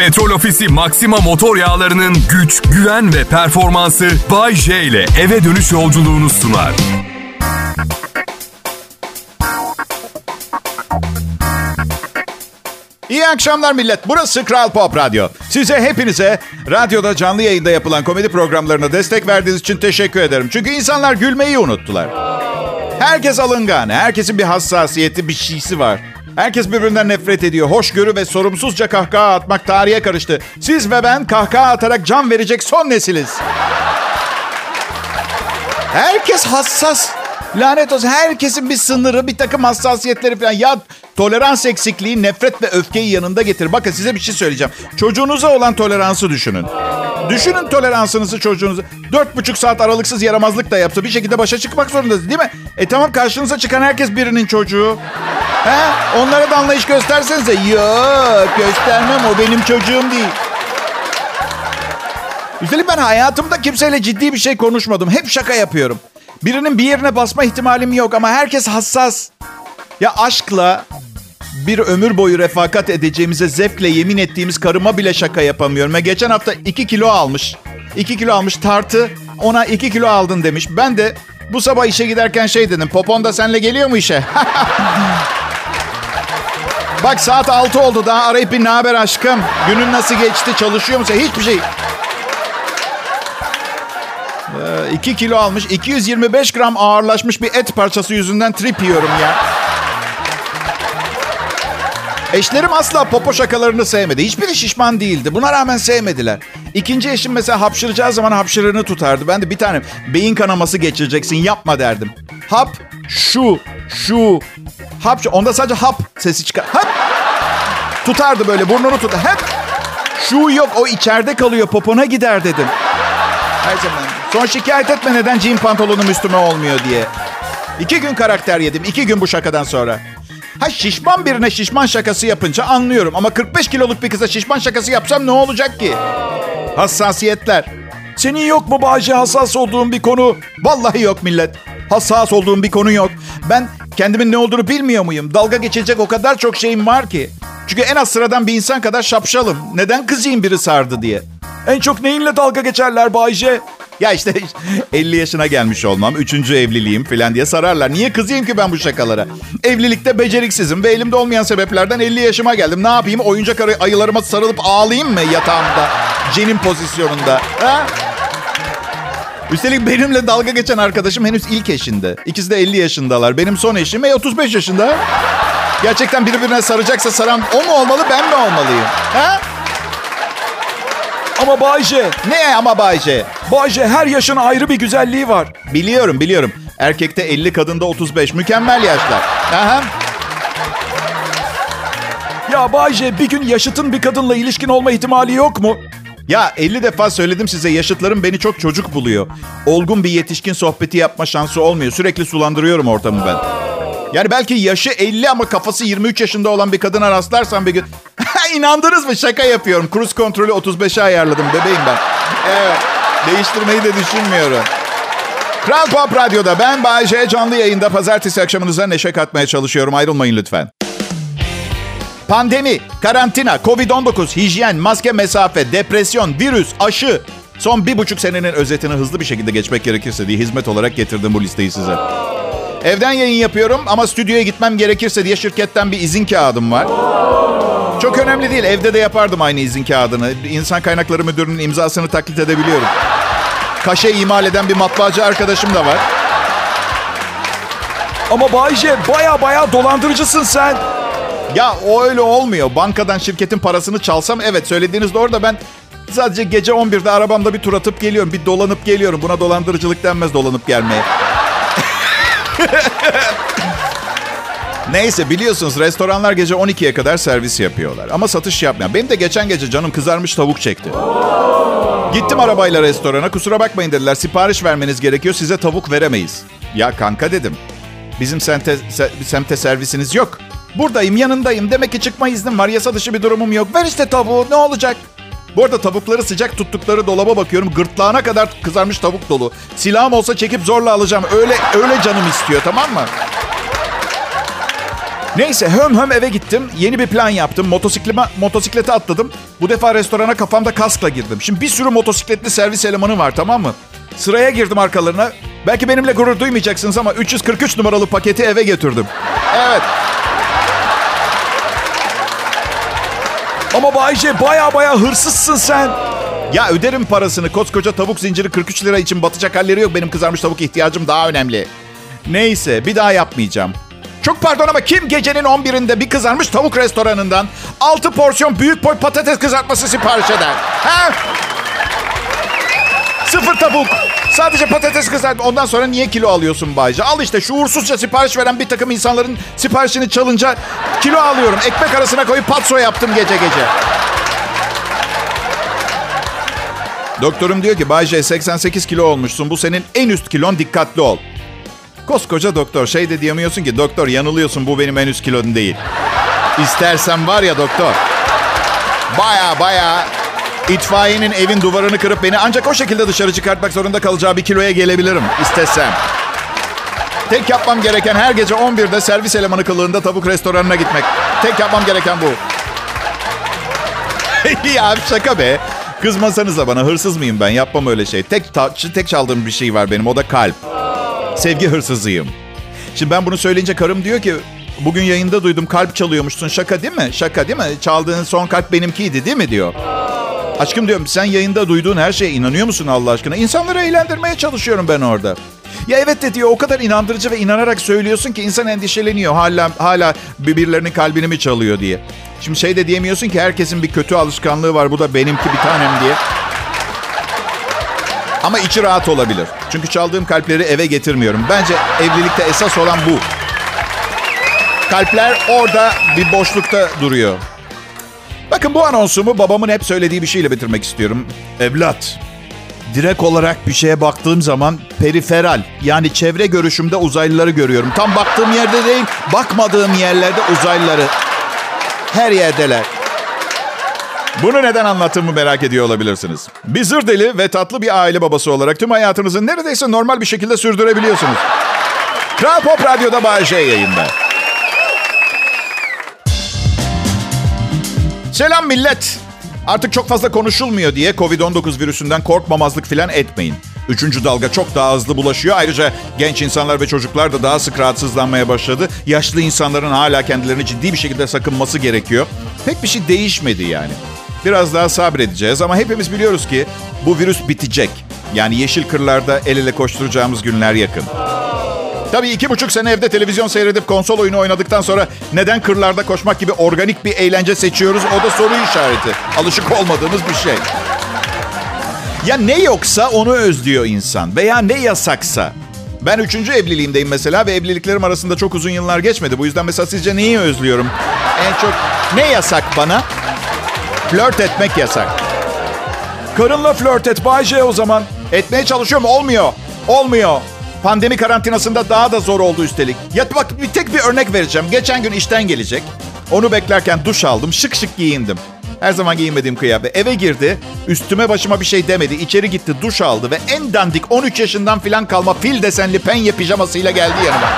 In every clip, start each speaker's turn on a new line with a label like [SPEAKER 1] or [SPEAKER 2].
[SPEAKER 1] Petrol Ofisi Maxima motor yağlarının güç, güven ve performansı Bay J ile eve dönüş yolculuğunu sunar.
[SPEAKER 2] İyi akşamlar millet. Burası Kral Pop Radyo. Size hepinize radyoda canlı yayında yapılan komedi programlarına destek verdiğiniz için teşekkür ederim. Çünkü insanlar gülmeyi unuttular. Herkes alıngan. Herkesin bir hassasiyeti, bir şeysi var. Herkes birbirinden nefret ediyor. Hoşgörü ve sorumsuzca kahkaha atmak tarihe karıştı. Siz ve ben kahkaha atarak can verecek son nesiliz. Herkes hassas. Lanet olsun. Herkesin bir sınırı, bir takım hassasiyetleri falan. Ya tolerans eksikliği, nefret ve öfkeyi yanında getir. Bakın size bir şey söyleyeceğim. Çocuğunuza olan toleransı düşünün. Düşünün toleransınızı çocuğunuza. Dört buçuk saat aralıksız yaramazlık da yapsa bir şekilde başa çıkmak zorundasınız değil mi? E tamam karşınıza çıkan herkes birinin çocuğu. He? Onlara da anlayış göstersenize. Yok göstermem o benim çocuğum değil. Üstelik ben hayatımda kimseyle ciddi bir şey konuşmadım. Hep şaka yapıyorum. Birinin bir yerine basma ihtimalim yok ama herkes hassas. Ya aşkla bir ömür boyu refakat edeceğimize zevkle yemin ettiğimiz karıma bile şaka yapamıyorum. Ve geçen hafta 2 kilo almış. 2 kilo almış tartı ona 2 kilo aldın demiş. Ben de bu sabah işe giderken şey dedim. Popon da seninle geliyor mu işe? Bak saat 6 oldu daha arayıp bir haber aşkım? Günün nasıl geçti? Çalışıyor musun? Hiçbir şey. 2 kilo almış, 225 gram ağırlaşmış bir et parçası yüzünden trip yiyorum ya. Eşlerim asla popo şakalarını sevmedi. Hiçbiri şişman değildi. Buna rağmen sevmediler. İkinci eşim mesela hapşıracağı zaman hapşırığını tutardı. Ben de bir tane beyin kanaması geçireceksin yapma derdim. Hap, şu, şu, hap, şu. Onda sadece hap sesi çıkar. Hap. Tutardı böyle burnunu tutar. Hep. Şu yok o içeride kalıyor popona gider dedim. Her zaman. Son şikayet etme neden jean pantolonum üstüme olmuyor diye. İki gün karakter yedim. iki gün bu şakadan sonra. Ha şişman birine şişman şakası yapınca anlıyorum. Ama 45 kiloluk bir kıza şişman şakası yapsam ne olacak ki? Hassasiyetler. Senin yok mu Bahçe hassas olduğun bir konu? Vallahi yok millet. Hassas olduğum bir konu yok. Ben kendimin ne olduğunu bilmiyor muyum? Dalga geçilecek o kadar çok şeyim var ki. Çünkü en az sıradan bir insan kadar şapşalım. Neden kızayım biri sardı diye. En çok neyinle dalga geçerler Bayce? Ya işte 50 yaşına gelmiş olmam, üçüncü evliliğim falan diye sararlar. Niye kızayım ki ben bu şakalara? Evlilikte beceriksizim ve elimde olmayan sebeplerden 50 yaşıma geldim. Ne yapayım? Oyuncak ayılarıma sarılıp ağlayayım mı yatağımda? Cenin pozisyonunda. Ha? Üstelik benimle dalga geçen arkadaşım henüz ilk eşinde. İkisi de 50 yaşındalar. Benim son eşim e 35 yaşında. Gerçekten birbirine saracaksa saran o mu olmalı ben mi olmalıyım? Ha?
[SPEAKER 3] Ama Bayce,
[SPEAKER 2] Ne ama Bayce?
[SPEAKER 3] Bayce her yaşın ayrı bir güzelliği var.
[SPEAKER 2] Biliyorum biliyorum. Erkekte 50 kadında 35. Mükemmel yaşlar. Aha.
[SPEAKER 3] Ya Bayce bir gün yaşıtın bir kadınla ilişkin olma ihtimali yok mu?
[SPEAKER 2] Ya 50 defa söyledim size yaşıtlarım beni çok çocuk buluyor. Olgun bir yetişkin sohbeti yapma şansı olmuyor. Sürekli sulandırıyorum ortamı ben. Yani belki yaşı 50 ama kafası 23 yaşında olan bir kadına rastlarsam bir gün... İnandınız mı? Şaka yapıyorum. Cruise kontrolü 35'e ayarladım bebeğim ben. Evet. Değiştirmeyi de düşünmüyorum. Kral Pop Radyo'da ben Bay J canlı yayında pazartesi akşamınıza neşe katmaya çalışıyorum. Ayrılmayın lütfen. Pandemi, karantina, Covid-19, hijyen, maske mesafe, depresyon, virüs, aşı. Son bir buçuk senenin özetini hızlı bir şekilde geçmek gerekirse diye hizmet olarak getirdim bu listeyi size. Evden yayın yapıyorum ama stüdyoya gitmem gerekirse diye şirketten bir izin kağıdım var. Çok önemli değil. Evde de yapardım aynı izin kağıdını. İnsan kaynakları müdürünün imzasını taklit edebiliyorum. Kaşe imal eden bir matbaacı arkadaşım da var.
[SPEAKER 3] Ama Bayce baya baya dolandırıcısın sen.
[SPEAKER 2] Ya o öyle olmuyor. Bankadan şirketin parasını çalsam evet söylediğiniz doğru da ben sadece gece 11'de arabamda bir tur atıp geliyorum. Bir dolanıp geliyorum. Buna dolandırıcılık denmez dolanıp gelmeye. Neyse biliyorsunuz restoranlar gece 12'ye kadar servis yapıyorlar. Ama satış yapmıyor. Benim de geçen gece canım kızarmış tavuk çekti. Gittim arabayla restorana. Kusura bakmayın dediler. Sipariş vermeniz gerekiyor. Size tavuk veremeyiz. Ya kanka dedim. Bizim semte, se, semte servisiniz yok. Buradayım yanındayım. Demek ki çıkma iznim var. Yasa dışı bir durumum yok. Ver işte tavuğu ne olacak? Bu arada tavukları sıcak tuttukları dolaba bakıyorum. Gırtlağına kadar kızarmış tavuk dolu. Silahım olsa çekip zorla alacağım. Öyle öyle canım istiyor tamam mı? Neyse höm höm eve gittim. Yeni bir plan yaptım. Motosiklime, motosiklete atladım. Bu defa restorana kafamda kaskla girdim. Şimdi bir sürü motosikletli servis elemanı var tamam mı? Sıraya girdim arkalarına. Belki benimle gurur duymayacaksınız ama 343 numaralı paketi eve götürdüm. Evet.
[SPEAKER 3] Ama Bayce baya baya hırsızsın sen.
[SPEAKER 2] Ya öderim parasını. Koskoca tavuk zinciri 43 lira için batacak halleri yok. Benim kızarmış tavuk ihtiyacım daha önemli. Neyse bir daha yapmayacağım. Çok pardon ama kim gecenin 11'inde bir kızarmış tavuk restoranından 6 porsiyon büyük boy patates kızartması sipariş eder? Ha? Sıfır tavuk. Sadece patates kızartma. Ondan sonra niye kilo alıyorsun Bayce? Al işte şuursuzca sipariş veren bir takım insanların siparişini çalınca kilo alıyorum. Ekmek arasına koyup patso yaptım gece gece. Doktorum diyor ki Bayce 88 kilo olmuşsun. Bu senin en üst kilon dikkatli ol. Koskoca doktor şey de diyemiyorsun ki doktor yanılıyorsun bu benim en üst kilom değil. İstersen var ya doktor. Baya baya itfaiyenin evin duvarını kırıp beni ancak o şekilde dışarı çıkartmak zorunda kalacağı bir kiloya gelebilirim istesem. Tek yapmam gereken her gece 11'de servis elemanı kılığında tavuk restoranına gitmek. Tek yapmam gereken bu. ya şaka be. Kızmasanıza bana hırsız mıyım ben? Yapmam öyle şey. Tek ta- tek çaldığım bir şey var benim o da kalp. Sevgi hırsızıyım. Şimdi ben bunu söyleyince karım diyor ki bugün yayında duydum kalp çalıyormuşsun. Şaka değil mi? Şaka değil mi? Çaldığın son kalp benimkiydi değil mi diyor. Aşkım diyorum sen yayında duyduğun her şeye inanıyor musun Allah aşkına? İnsanları eğlendirmeye çalışıyorum ben orada. Ya evet de diyor o kadar inandırıcı ve inanarak söylüyorsun ki insan endişeleniyor. Hala hala birbirlerinin kalbini mi çalıyor diye. Şimdi şey de diyemiyorsun ki herkesin bir kötü alışkanlığı var. Bu da benimki bir tanem diye. Ama içi rahat olabilir. Çünkü çaldığım kalpleri eve getirmiyorum. Bence evlilikte esas olan bu. Kalpler orada bir boşlukta duruyor. Bakın bu anonsumu babamın hep söylediği bir şeyle bitirmek istiyorum. Evlat, direkt olarak bir şeye baktığım zaman periferal yani çevre görüşümde uzaylıları görüyorum. Tam baktığım yerde değil, bakmadığım yerlerde uzaylıları. Her yerdeler. Bunu neden anlattığımı merak ediyor olabilirsiniz. Bir zır deli ve tatlı bir aile babası olarak tüm hayatınızı neredeyse normal bir şekilde sürdürebiliyorsunuz. Kral Pop Radyo'da Bay J yayında. Selam millet. Artık çok fazla konuşulmuyor diye Covid-19 virüsünden korkmamazlık filan etmeyin. Üçüncü dalga çok daha hızlı bulaşıyor. Ayrıca genç insanlar ve çocuklar da daha sık rahatsızlanmaya başladı. Yaşlı insanların hala kendilerini ciddi bir şekilde sakınması gerekiyor. Pek bir şey değişmedi yani. Biraz daha sabredeceğiz ama hepimiz biliyoruz ki bu virüs bitecek. Yani yeşil kırlarda el ele koşturacağımız günler yakın. Tabii iki buçuk sene evde televizyon seyredip konsol oyunu oynadıktan sonra neden kırlarda koşmak gibi organik bir eğlence seçiyoruz? O da soru işareti. Alışık olmadığımız bir şey. Ya ne yoksa onu özlüyor insan veya ne yasaksa. Ben üçüncü evliliğimdeyim mesela ve evliliklerim arasında çok uzun yıllar geçmedi. Bu yüzden mesela sizce neyi özlüyorum? En çok ne yasak bana? Flört etmek yasak.
[SPEAKER 3] Karınla flört et Bayce o zaman.
[SPEAKER 2] Etmeye çalışıyorum olmuyor. Olmuyor. Pandemi karantinasında daha da zor oldu üstelik. Ya bak bir tek bir örnek vereceğim. Geçen gün işten gelecek. Onu beklerken duş aldım. Şık şık giyindim. Her zaman giyinmediğim kıyafet. Eve girdi. Üstüme başıma bir şey demedi. İçeri gitti duş aldı ve en dandik 13 yaşından filan kalma fil desenli penye pijamasıyla geldi yanıma.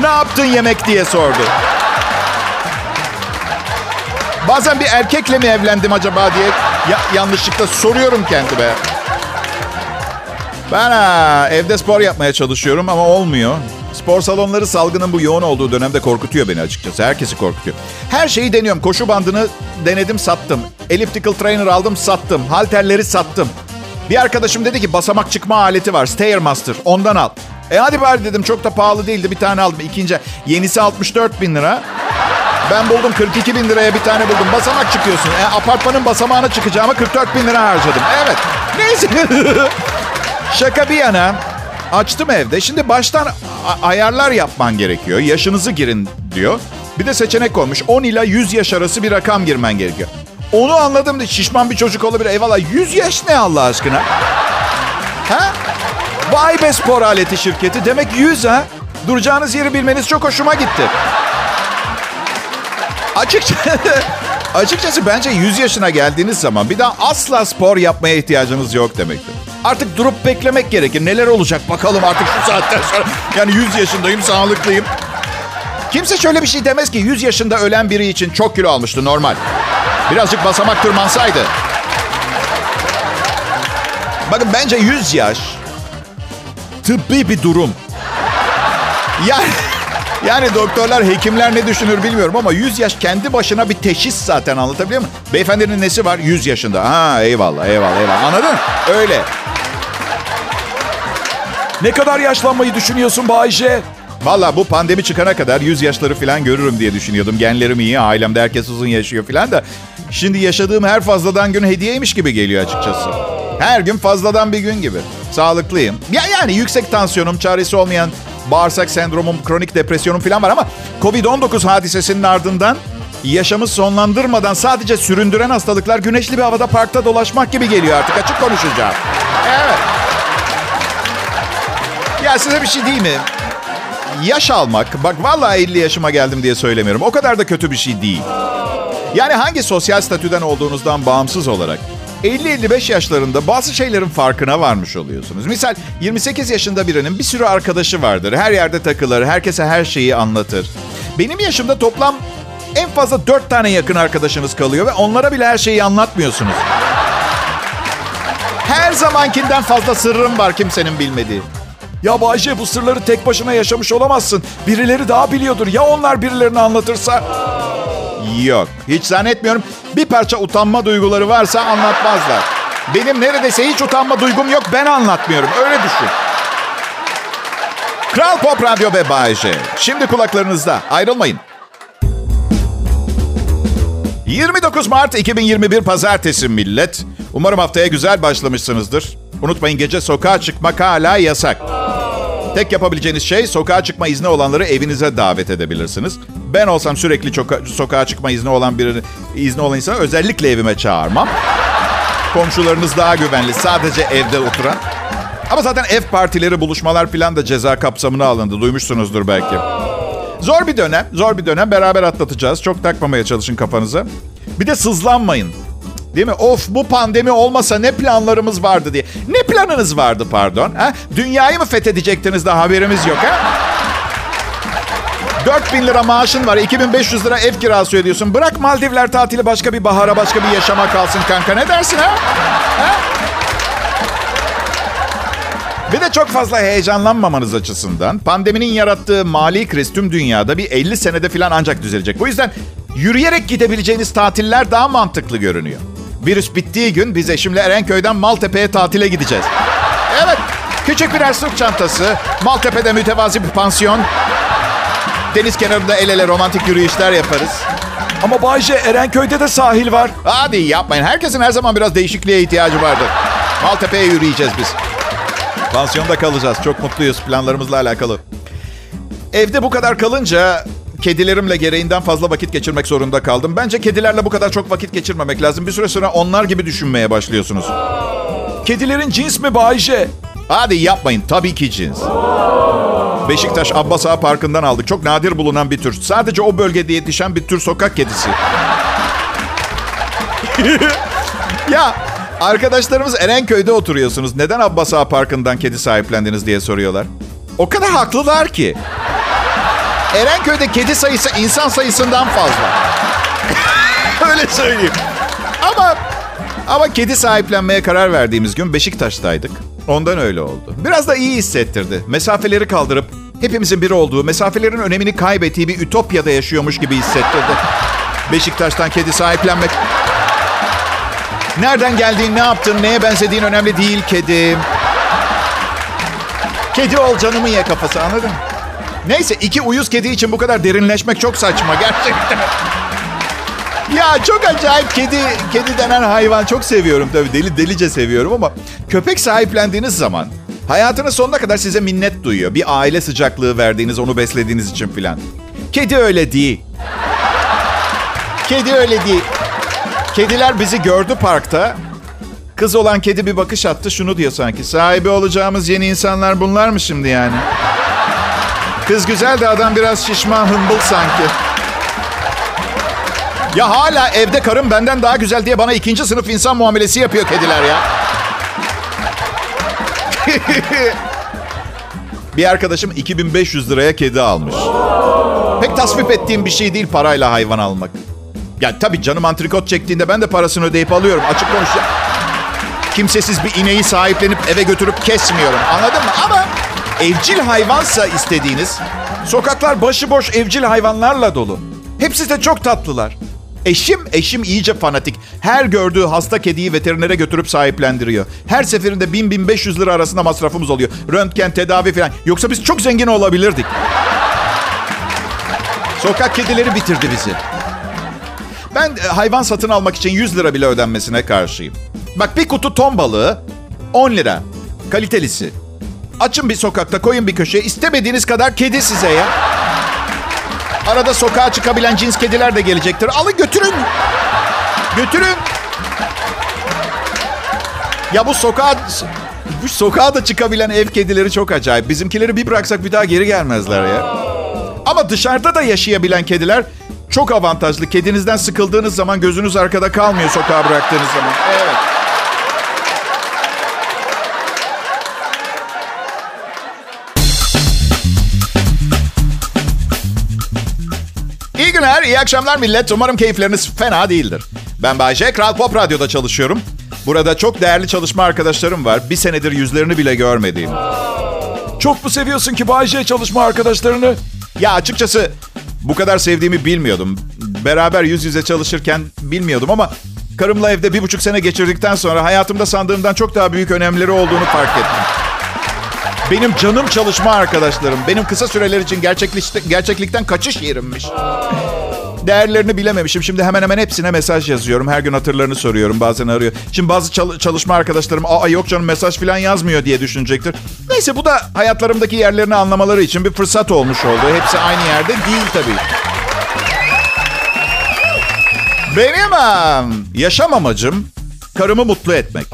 [SPEAKER 2] Ne yaptın yemek diye sordu. Bazen bir erkekle mi evlendim acaba diye ya- yanlışlıkla soruyorum kendime. Ben ha, evde spor yapmaya çalışıyorum ama olmuyor. Spor salonları salgının bu yoğun olduğu dönemde korkutuyor beni açıkçası. Herkesi korkutuyor. Her şeyi deniyorum. Koşu bandını denedim sattım. Elliptical trainer aldım sattım. Halterleri sattım. Bir arkadaşım dedi ki basamak çıkma aleti var. Stairmaster. Ondan al. E hadi bari dedim çok da pahalı değildi. Bir tane aldım. İkinci. Yenisi 64 bin lira. Ben buldum 42 bin liraya bir tane buldum. Basamak çıkıyorsun. E, apartmanın basamağına çıkacağıma 44 bin lira harcadım. Evet. Neyse. Şaka bir yana açtım evde. Şimdi baştan ayarlar yapman gerekiyor. Yaşınızı girin diyor. Bir de seçenek olmuş. 10 ila 100 yaş arası bir rakam girmen gerekiyor. Onu anladım şişman bir çocuk olabilir. Eyvallah 100 yaş ne Allah aşkına? Ha? Vay be spor aleti şirketi. Demek 100 ha? Duracağınız yeri bilmeniz çok hoşuma gitti. Açıkça, açıkçası bence 100 yaşına geldiğiniz zaman bir daha asla spor yapmaya ihtiyacınız yok demektir. Artık durup beklemek gerekir. Neler olacak bakalım artık şu saatten sonra. Yani 100 yaşındayım, sağlıklıyım. Kimse şöyle bir şey demez ki 100 yaşında ölen biri için çok kilo almıştı normal. Birazcık basamak tırmansaydı. Bakın bence 100 yaş tıbbi bir durum. Yani, yani doktorlar, hekimler ne düşünür bilmiyorum ama 100 yaş kendi başına bir teşhis zaten anlatabiliyor muyum? Beyefendinin nesi var? 100 yaşında. Ha eyvallah, eyvallah, eyvallah. Anladın? Öyle.
[SPEAKER 3] Ne kadar yaşlanmayı düşünüyorsun Bayce?
[SPEAKER 2] Valla bu pandemi çıkana kadar 100 yaşları falan görürüm diye düşünüyordum. Genlerim iyi, ailemde herkes uzun yaşıyor falan da. Şimdi yaşadığım her fazladan gün hediyeymiş gibi geliyor açıkçası. Her gün fazladan bir gün gibi. Sağlıklıyım. Ya yani yüksek tansiyonum, çaresi olmayan bağırsak sendromum, kronik depresyonum falan var ama Covid-19 hadisesinin ardından yaşamı sonlandırmadan sadece süründüren hastalıklar güneşli bir havada parkta dolaşmak gibi geliyor artık. Açık konuşacağım. Evet. Ya size bir şey değil mi? Yaş almak, bak vallahi 50 yaşıma geldim diye söylemiyorum. O kadar da kötü bir şey değil. Yani hangi sosyal statüden olduğunuzdan bağımsız olarak 50-55 yaşlarında bazı şeylerin farkına varmış oluyorsunuz. Misal 28 yaşında birinin bir sürü arkadaşı vardır. Her yerde takılır, herkese her şeyi anlatır. Benim yaşımda toplam en fazla 4 tane yakın arkadaşınız kalıyor ve onlara bile her şeyi anlatmıyorsunuz. Her zamankinden fazla sırrım var kimsenin bilmediği.
[SPEAKER 3] Ya Bayce bu sırları tek başına yaşamış olamazsın. Birileri daha biliyordur. Ya onlar birilerine anlatırsa?
[SPEAKER 2] Yok. Hiç zannetmiyorum. Bir parça utanma duyguları varsa anlatmazlar. Benim neredeyse hiç utanma duygum yok. Ben anlatmıyorum. Öyle düşün. Kral Pop Radyo ve Bay. Şimdi kulaklarınızda. Ayrılmayın. 29 Mart 2021 Pazartesi millet. Umarım haftaya güzel başlamışsınızdır. Unutmayın gece sokağa çıkmak hala yasak. Tek yapabileceğiniz şey sokağa çıkma izni olanları evinize davet edebilirsiniz. Ben olsam sürekli çoka- sokağa çıkma izni olan birini, izni olan insanı özellikle evime çağırmam. Komşularınız daha güvenli. Sadece evde oturan. Ama zaten ev partileri, buluşmalar falan da ceza kapsamına alındı. Duymuşsunuzdur belki. Zor bir dönem. Zor bir dönem. Beraber atlatacağız. Çok takmamaya çalışın kafanıza. Bir de sızlanmayın. Değil mi? Of bu pandemi olmasa ne planlarımız vardı diye. Ne planınız vardı pardon? Ha? Dünyayı mı fethedecektiniz de haberimiz yok ha? 4000 lira maaşın var. 2500 lira ev kirası ödüyorsun. Bırak Maldivler tatili başka bir bahara, başka bir yaşama kalsın kanka. Ne dersin ha? ha? Bir de çok fazla heyecanlanmamanız açısından pandeminin yarattığı mali kriz tüm dünyada bir 50 senede falan ancak düzelecek. Bu yüzden yürüyerek gidebileceğiniz tatiller daha mantıklı görünüyor. Virüs bittiği gün biz eşimle Erenköy'den Maltepe'ye tatile gideceğiz. Evet, küçük birer sırt çantası, Maltepe'de mütevazi bir pansiyon, deniz kenarında el ele romantik yürüyüşler yaparız.
[SPEAKER 3] Ama Bayce Erenköy'de de sahil var.
[SPEAKER 2] Hadi yapmayın. Herkesin her zaman biraz değişikliğe ihtiyacı vardır. Maltepe'ye yürüyeceğiz biz. Pansiyonda kalacağız. Çok mutluyuz planlarımızla alakalı. Evde bu kadar kalınca kedilerimle gereğinden fazla vakit geçirmek zorunda kaldım. Bence kedilerle bu kadar çok vakit geçirmemek lazım. Bir süre sonra onlar gibi düşünmeye başlıyorsunuz.
[SPEAKER 3] Kedilerin cins mi Bayce?
[SPEAKER 2] Hadi yapmayın. Tabii ki cins. Beşiktaş Abbas Ağa Parkı'ndan aldık. Çok nadir bulunan bir tür. Sadece o bölgede yetişen bir tür sokak kedisi. ya arkadaşlarımız Erenköy'de oturuyorsunuz. Neden Abbas Ağa Parkı'ndan kedi sahiplendiniz diye soruyorlar. O kadar haklılar ki. Erenköy'de kedi sayısı insan sayısından fazla. Öyle söyleyeyim. Ama ama kedi sahiplenmeye karar verdiğimiz gün Beşiktaş'taydık. Ondan öyle oldu. Biraz da iyi hissettirdi. Mesafeleri kaldırıp hepimizin bir olduğu, mesafelerin önemini kaybettiği bir ütopyada yaşıyormuş gibi hissettirdi. Beşiktaş'tan kedi sahiplenmek. Nereden geldiğin, ne yaptın, neye benzediğin önemli değil kedi. Kedi ol canımı ye kafası anladın mı? Neyse iki uyuz kedi için bu kadar derinleşmek çok saçma gerçekten. Ya çok acayip kedi kedi denen hayvan çok seviyorum tabii deli delice seviyorum ama köpek sahiplendiğiniz zaman hayatının sonuna kadar size minnet duyuyor. Bir aile sıcaklığı verdiğiniz, onu beslediğiniz için filan. Kedi öyle değil. Kedi öyle değil. Kediler bizi gördü parkta. Kız olan kedi bir bakış attı şunu diyor sanki. Sahibi olacağımız yeni insanlar bunlar mı şimdi yani? Kız güzel de adam biraz şişman hımbıl sanki. Ya hala evde karım benden daha güzel diye bana ikinci sınıf insan muamelesi yapıyor kediler ya. bir arkadaşım 2500 liraya kedi almış. Pek tasvip ettiğim bir şey değil parayla hayvan almak. Ya tabii canım antrikot çektiğinde ben de parasını ödeyip alıyorum. Açık konuşacağım. Kimsesiz bir ineği sahiplenip eve götürüp kesmiyorum. Anladın mı? Ama evcil hayvansa istediğiniz...
[SPEAKER 3] Sokaklar başıboş evcil hayvanlarla dolu. Hepsi de çok tatlılar.
[SPEAKER 2] Eşim, eşim iyice fanatik. Her gördüğü hasta kediyi veterinere götürüp sahiplendiriyor. Her seferinde 1000-1500 lira arasında masrafımız oluyor. Röntgen, tedavi falan. Yoksa biz çok zengin olabilirdik. Sokak kedileri bitirdi bizi. Ben e, hayvan satın almak için 100 lira bile ödenmesine karşıyım. Bak bir kutu ton balığı 10 lira. Kalitelisi. Açın bir sokakta koyun bir köşeye. istemediğiniz kadar kedi size ya. Arada sokağa çıkabilen cins kediler de gelecektir. Alın götürün. Götürün. Ya bu sokağa bu sokağa da çıkabilen ev kedileri çok acayip. Bizimkileri bir bıraksak bir daha geri gelmezler ya. Ama dışarıda da yaşayabilen kediler çok avantajlı. Kedinizden sıkıldığınız zaman gözünüz arkada kalmıyor sokağa bıraktığınız zaman. Evet. İyi akşamlar millet. Umarım keyifleriniz fena değildir. Ben Bayce, Kral Pop Radyo'da çalışıyorum. Burada çok değerli çalışma arkadaşlarım var. Bir senedir yüzlerini bile görmediğim.
[SPEAKER 3] Çok mu seviyorsun ki Bayce çalışma arkadaşlarını?
[SPEAKER 2] Ya açıkçası bu kadar sevdiğimi bilmiyordum. Beraber yüz yüze çalışırken bilmiyordum ama karımla evde bir buçuk sene geçirdikten sonra hayatımda sandığımdan çok daha büyük önemleri olduğunu fark ettim. Benim canım çalışma arkadaşlarım. Benim kısa süreler için gerçeklikten kaçış yerimmiş. Değerlerini bilememişim. Şimdi hemen hemen hepsine mesaj yazıyorum. Her gün hatırlarını soruyorum. Bazen arıyor. Şimdi bazı çal- çalışma arkadaşlarım aa yok canım mesaj falan yazmıyor diye düşünecektir. Neyse bu da hayatlarımdaki yerlerini anlamaları için bir fırsat olmuş oldu. Hepsi aynı yerde değil tabii. Benim yaşam amacım karımı mutlu etmek.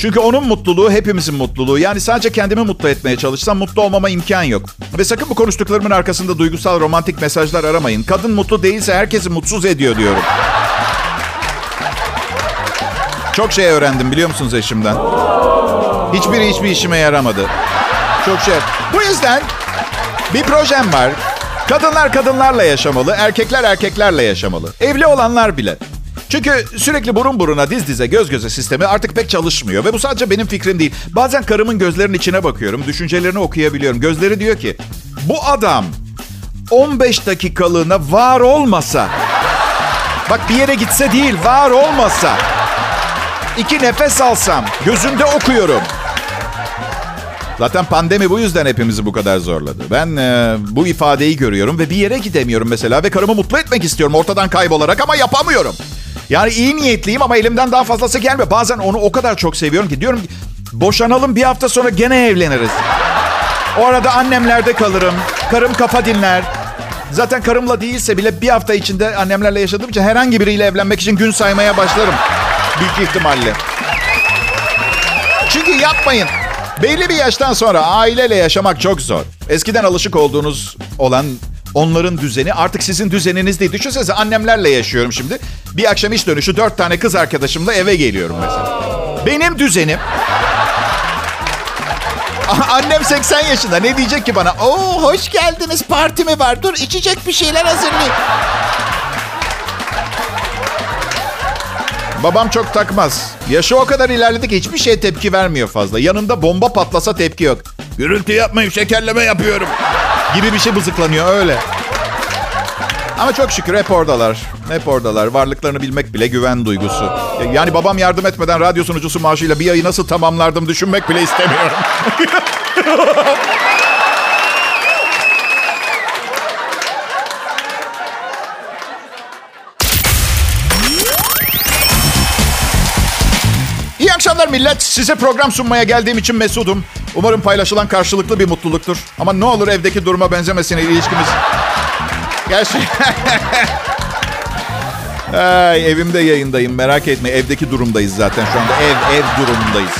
[SPEAKER 2] Çünkü onun mutluluğu hepimizin mutluluğu. Yani sadece kendimi mutlu etmeye çalışsam mutlu olmama imkan yok. Ve sakın bu konuştuklarımın arkasında duygusal romantik mesajlar aramayın. Kadın mutlu değilse herkesi mutsuz ediyor diyorum. Çok şey öğrendim biliyor musunuz eşimden? Hiçbiri hiçbir işime yaramadı. Çok şey. Bu yüzden bir projem var. Kadınlar kadınlarla yaşamalı, erkekler erkeklerle yaşamalı. Evli olanlar bile. Çünkü sürekli burun buruna, diz dize, göz göze sistemi artık pek çalışmıyor. Ve bu sadece benim fikrim değil. Bazen karımın gözlerinin içine bakıyorum, düşüncelerini okuyabiliyorum. Gözleri diyor ki, bu adam 15 dakikalığına var olmasa, bak bir yere gitse değil, var olmasa, iki nefes alsam, gözünde okuyorum. Zaten pandemi bu yüzden hepimizi bu kadar zorladı. Ben e, bu ifadeyi görüyorum ve bir yere gidemiyorum mesela ve karımı mutlu etmek istiyorum ortadan kaybolarak ama yapamıyorum. Yani iyi niyetliyim ama elimden daha fazlası gelmiyor. Bazen onu o kadar çok seviyorum ki diyorum ki boşanalım bir hafta sonra gene evleniriz. O arada annemlerde kalırım. Karım kafa dinler. Zaten karımla değilse bile bir hafta içinde annemlerle yaşadığım için herhangi biriyle evlenmek için gün saymaya başlarım. Büyük ihtimalle. Çünkü yapmayın. Belli bir yaştan sonra aileyle yaşamak çok zor. Eskiden alışık olduğunuz olan onların düzeni artık sizin düzeniniz değil. Düşünsenize annemlerle yaşıyorum şimdi. Bir akşam iş dönüşü dört tane kız arkadaşımla eve geliyorum mesela. Benim düzenim... Annem 80 yaşında. Ne diyecek ki bana? Oo hoş geldiniz parti mi var? Dur içecek bir şeyler hazırlayayım. Babam çok takmaz. Yaşı o kadar ilerledi ki hiçbir şeye tepki vermiyor fazla. Yanında bomba patlasa tepki yok. Gürültü yapmayın şekerleme yapıyorum. Gibi bir şey bızıklanıyor öyle. Ama çok şükür hep oradalar. Hep oradalar. Varlıklarını bilmek bile güven duygusu. Yani babam yardım etmeden radyo sunucusu maaşıyla bir ayı nasıl tamamlardım düşünmek bile istemiyorum. İyi akşamlar millet. Size program sunmaya geldiğim için mesudum. Umarım paylaşılan karşılıklı bir mutluluktur. Ama ne olur evdeki duruma benzemesin ilişkimiz. Gerçekten. Ay, evimde yayındayım merak etme. Evdeki durumdayız zaten şu anda. Ev, ev durumundayız.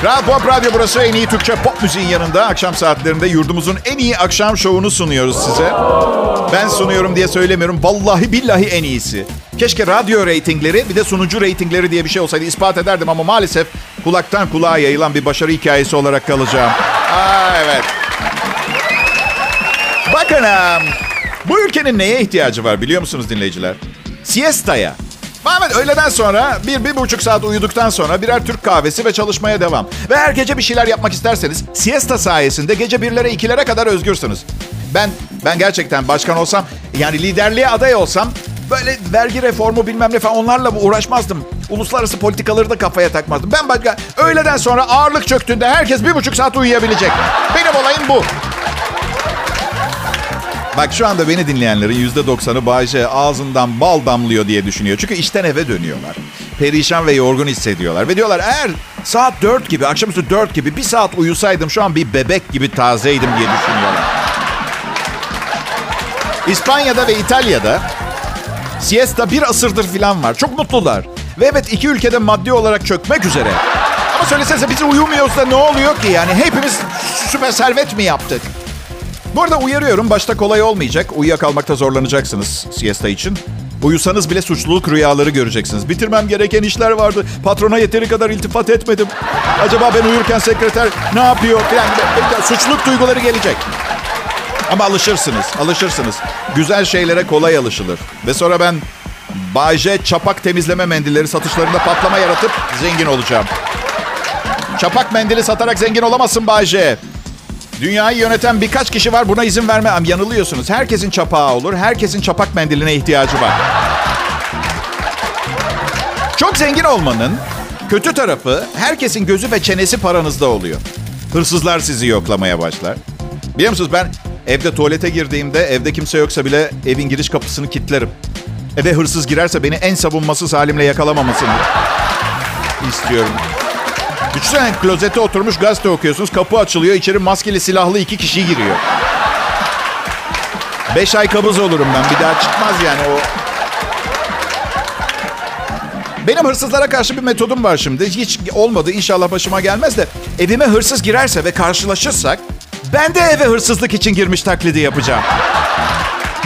[SPEAKER 2] Kral Pop Radyo burası en iyi Türkçe pop müziğin yanında. Akşam saatlerinde yurdumuzun en iyi akşam şovunu sunuyoruz size. Ben sunuyorum diye söylemiyorum. Vallahi billahi en iyisi. Keşke radyo reytingleri bir de sunucu reytingleri diye bir şey olsaydı ispat ederdim ama maalesef kulaktan kulağa yayılan bir başarı hikayesi olarak kalacağım. Aa, evet. Bakın bu ülkenin neye ihtiyacı var biliyor musunuz dinleyiciler? Siesta'ya. Ahmet öğleden sonra bir, bir buçuk saat uyuduktan sonra birer Türk kahvesi ve çalışmaya devam. Ve her gece bir şeyler yapmak isterseniz siesta sayesinde gece birlere ikilere kadar özgürsünüz. Ben ben gerçekten başkan olsam yani liderliğe aday olsam böyle vergi reformu bilmem ne falan onlarla uğraşmazdım. Uluslararası politikaları da kafaya takmazdım. Ben başka öğleden sonra ağırlık çöktüğünde herkes bir buçuk saat uyuyabilecek. Benim olayım bu. Bak şu anda beni dinleyenlerin yüzde doksanı Bayce ağzından bal damlıyor diye düşünüyor. Çünkü işten eve dönüyorlar. Perişan ve yorgun hissediyorlar. Ve diyorlar eğer saat dört gibi, akşamüstü dört gibi bir saat uyusaydım şu an bir bebek gibi tazeydim diye düşünüyorlar. İspanya'da ve İtalya'da siesta bir asırdır falan var. Çok mutlular. Ve evet iki ülkede maddi olarak çökmek üzere. Ama söylesenize biz uyumuyoruz da ne oluyor ki? Yani hepimiz süper servet mi yaptık? Bu arada uyarıyorum başta kolay olmayacak. Uyuyakalmakta zorlanacaksınız siesta için. Uyusanız bile suçluluk rüyaları göreceksiniz. Bitirmem gereken işler vardı. Patrona yeteri kadar iltifat etmedim. Acaba ben uyurken sekreter ne yapıyor? Yani suçluluk duyguları gelecek. Ama alışırsınız, alışırsınız. Güzel şeylere kolay alışılır. Ve sonra ben Bayce çapak temizleme mendilleri satışlarında patlama yaratıp zengin olacağım. Çapak mendili satarak zengin olamazsın Bayce. Dünyayı yöneten birkaç kişi var buna izin vermem. Yanılıyorsunuz. Herkesin çapağı olur. Herkesin çapak mendiline ihtiyacı var. Çok zengin olmanın kötü tarafı herkesin gözü ve çenesi paranızda oluyor. Hırsızlar sizi yoklamaya başlar. Biliyor musunuz ben evde tuvalete girdiğimde evde kimse yoksa bile evin giriş kapısını kilitlerim. Eve hırsız girerse beni en savunmasız halimle yakalamamasını istiyorum. Düşünsene klozete oturmuş gazete okuyorsunuz. Kapı açılıyor. içeri maskeli silahlı iki kişi giriyor. Beş ay kabız olurum ben. Bir daha çıkmaz yani o. Benim hırsızlara karşı bir metodum var şimdi. Hiç olmadı. İnşallah başıma gelmez de. Evime hırsız girerse ve karşılaşırsak ben de eve hırsızlık için girmiş taklidi yapacağım.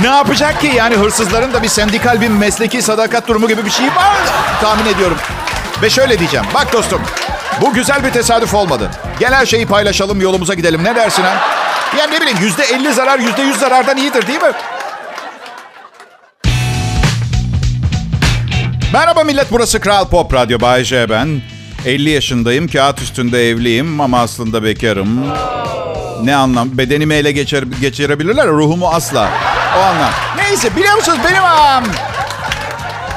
[SPEAKER 2] Ne yapacak ki? Yani hırsızların da bir sendikal bir mesleki sadakat durumu gibi bir şey var tahmin ediyorum. Ve şöyle diyeceğim. Bak dostum bu güzel bir tesadüf olmadı. Gel her şeyi paylaşalım yolumuza gidelim. Ne dersin ha? Yani ne bileyim yüzde elli zarar yüzde yüz zarardan iyidir değil mi? Merhaba millet burası Kral Pop Radyo Bay J ben. 50 yaşındayım kağıt üstünde evliyim ama aslında bekarım. Ne anlam? Bedenimi ele geçer, geçirebilirler ruhumu asla. O anlam. Neyse biliyor musunuz benim am.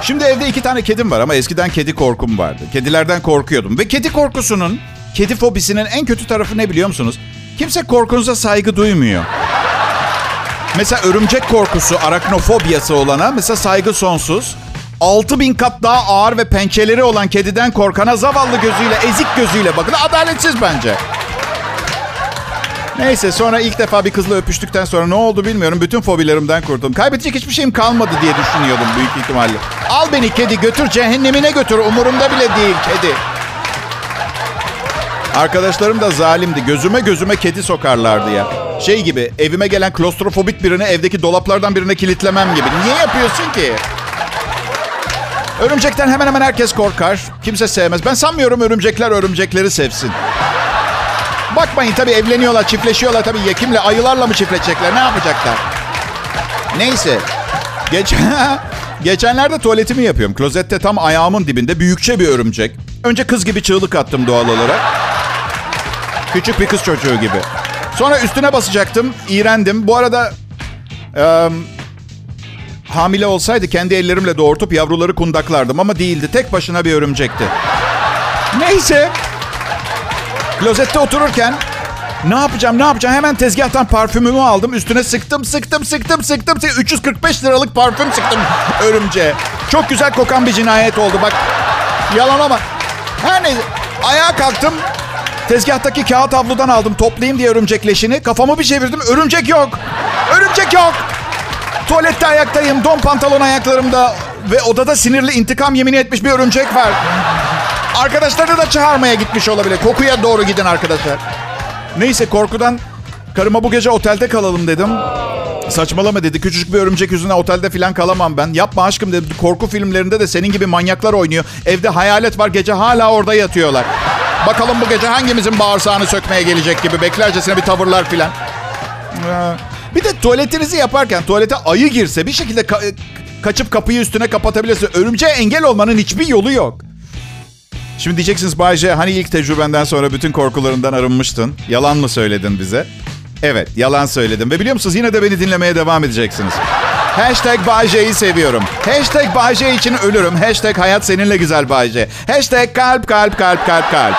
[SPEAKER 2] Şimdi evde iki tane kedim var ama eskiden kedi korkum vardı. Kedilerden korkuyordum. Ve kedi korkusunun, kedi fobisinin en kötü tarafı ne biliyor musunuz? Kimse korkunuza saygı duymuyor. Mesela örümcek korkusu, araknofobiyası olana mesela saygı sonsuz. 6000 kat daha ağır ve pençeleri olan kediden korkana zavallı gözüyle, ezik gözüyle bakın. Adaletsiz bence. Neyse sonra ilk defa bir kızla öpüştükten sonra ne oldu bilmiyorum. Bütün fobilerimden kurtuldum. Kaybedecek hiçbir şeyim kalmadı diye düşünüyordum büyük ihtimalle. Al beni kedi götür cehennemine götür. Umurumda bile değil kedi. Arkadaşlarım da zalimdi. Gözüme gözüme kedi sokarlardı ya. Şey gibi evime gelen klostrofobik birini evdeki dolaplardan birine kilitlemem gibi. Niye yapıyorsun ki? Örümcekten hemen hemen herkes korkar. Kimse sevmez. Ben sanmıyorum örümcekler örümcekleri sevsin. Bakmayın tabii evleniyorlar, çiftleşiyorlar tabii. Yekimle, ayılarla mı çiftleşecekler? Ne yapacaklar? Neyse. Geç... Geçenlerde tuvaletimi yapıyorum. Klozette tam ayağımın dibinde büyükçe bir örümcek. Önce kız gibi çığlık attım doğal olarak. Küçük bir kız çocuğu gibi. Sonra üstüne basacaktım. iğrendim. Bu arada... E, hamile olsaydı kendi ellerimle doğurtup yavruları kundaklardım. Ama değildi. Tek başına bir örümcekti. Neyse. Klozette otururken ne yapacağım ne yapacağım? Hemen tezgahtan parfümümü aldım. Üstüne sıktım sıktım sıktım sıktım. 345 liralık parfüm sıktım örümceğe. Çok güzel kokan bir cinayet oldu. Bak yalan ama her neyse ayağa kalktım. Tezgahtaki kağıt havludan aldım. Toplayayım diye örümcek leşini. Kafamı bir çevirdim. Örümcek yok. Örümcek yok. Tuvalette ayaktayım. Don pantolon ayaklarımda ve odada sinirli intikam yemini etmiş bir örümcek var. Arkadaşlarını da çağırmaya gitmiş olabilir. Kokuya doğru gidin arkadaşlar. Neyse korkudan karıma bu gece otelde kalalım dedim. Saçmalama dedi. Küçücük bir örümcek yüzünden otelde falan kalamam ben. Yapma aşkım dedi. Korku filmlerinde de senin gibi manyaklar oynuyor. Evde hayalet var gece hala orada yatıyorlar. Bakalım bu gece hangimizin bağırsağını sökmeye gelecek gibi beklercesine bir tavırlar filan. Bir de tuvaletinizi yaparken tuvalete ayı girse bir şekilde ka- kaçıp kapıyı üstüne kapatabilirsin. Örümceğe engel olmanın hiçbir yolu yok. Şimdi diyeceksiniz Bayce hani ilk tecrübenden sonra bütün korkularından arınmıştın. Yalan mı söyledin bize? Evet yalan söyledim ve biliyor musunuz yine de beni dinlemeye devam edeceksiniz. Hashtag Bayce'yi seviyorum. Hashtag Bayce için ölürüm. Hashtag hayat seninle güzel Bayce. Hashtag kalp kalp kalp kalp kalp.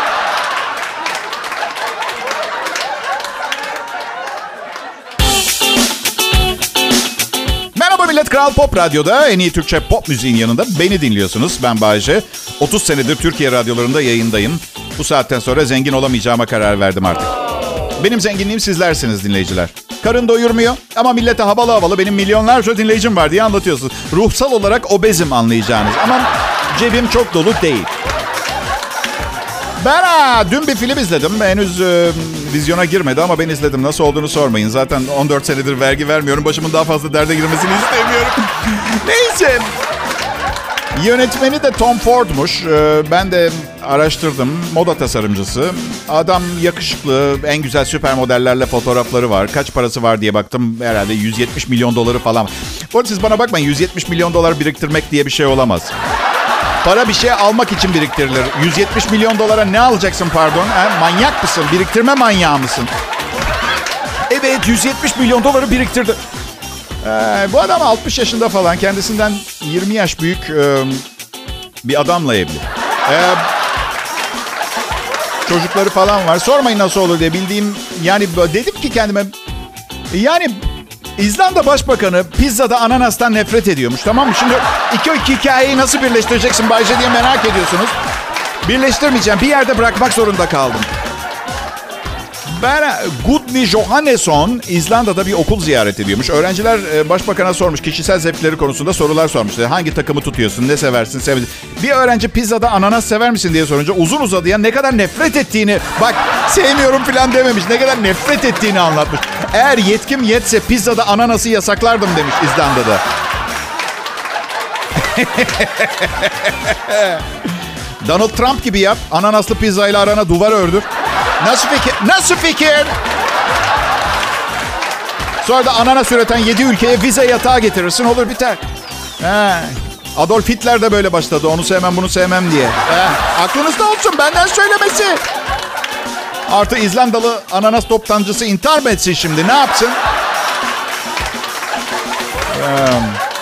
[SPEAKER 2] Millet Kral Pop Radyo'da en iyi Türkçe pop müziğin yanında beni dinliyorsunuz. Ben Bayece. 30 senedir Türkiye radyolarında yayındayım. Bu saatten sonra zengin olamayacağıma karar verdim artık. Benim zenginliğim sizlersiniz dinleyiciler. Karın doyurmuyor ama millete havalı havalı benim milyonlarca dinleyicim var diye anlatıyorsunuz. Ruhsal olarak obezim anlayacağınız ama cebim çok dolu değil. Ben ha, dün bir film izledim. Henüz e, vizyona girmedi ama ben izledim. Nasıl olduğunu sormayın. Zaten 14 senedir vergi vermiyorum. Başımın daha fazla derde girmesini istemiyorum. Neyse. Yönetmeni de Tom Ford'muş. Ee, ben de araştırdım. Moda tasarımcısı. Adam yakışıklı, en güzel süper modellerle fotoğrafları var. Kaç parası var diye baktım. Herhalde 170 milyon doları falan. Bu arada siz bana bakmayın 170 milyon dolar biriktirmek diye bir şey olamaz. Para bir şey almak için biriktirilir. 170 milyon dolara ne alacaksın pardon? Ha? Manyak mısın? Biriktirme manyağı mısın? Evet 170 milyon doları biriktirdi. Ee, bu adam 60 yaşında falan kendisinden 20 yaş büyük e, bir adamla evli. Ee, çocukları falan var. Sormayın nasıl olur diye bildiğim yani dedim ki kendime yani İzlanda Başbakanı pizzada ananastan nefret ediyormuş tamam mı? Şimdi iki, iki hikayeyi nasıl birleştireceksin Bayce diye merak ediyorsunuz. Birleştirmeyeceğim. Bir yerde bırakmak zorunda kaldım. Ben Gudni Johannesson İzlanda'da bir okul ziyaret ediyormuş. Öğrenciler e, başbakana sormuş kişisel zevkleri konusunda sorular sormuş. Hangi takımı tutuyorsun, ne seversin, sevmezsin. Bir öğrenci pizzada ananas sever misin diye sorunca uzun uzadıya ne kadar nefret ettiğini, bak sevmiyorum falan dememiş. Ne kadar nefret ettiğini anlatmış. Eğer yetkim yetse pizzada ananası yasaklardım demiş İzlanda'da. Donald Trump gibi yap. Ananaslı pizzayla arana duvar ördür. Nasıl fikir? Nasıl fikir? Sonra da ananas üreten 7 ülkeye vize yatağı getirirsin olur biter. He. Adolf Hitler de böyle başladı. Onu sevmem bunu sevmem diye. He. Aklınızda olsun benden söylemesi. Artı İzlandalı ananas toptancısı intihar mı etsin şimdi? Ne yapsın? Ee,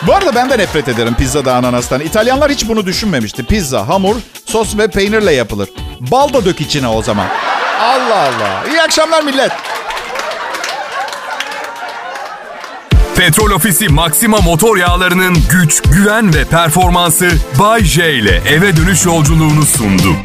[SPEAKER 2] bu arada ben de nefret ederim pizzada ananastan. İtalyanlar hiç bunu düşünmemişti. Pizza, hamur, sos ve peynirle yapılır. Bal da dök içine o zaman. Allah Allah. İyi akşamlar millet.
[SPEAKER 1] Petrol Ofisi Maxima motor yağlarının güç, güven ve performansı Bay J ile eve dönüş yolculuğunu sundu.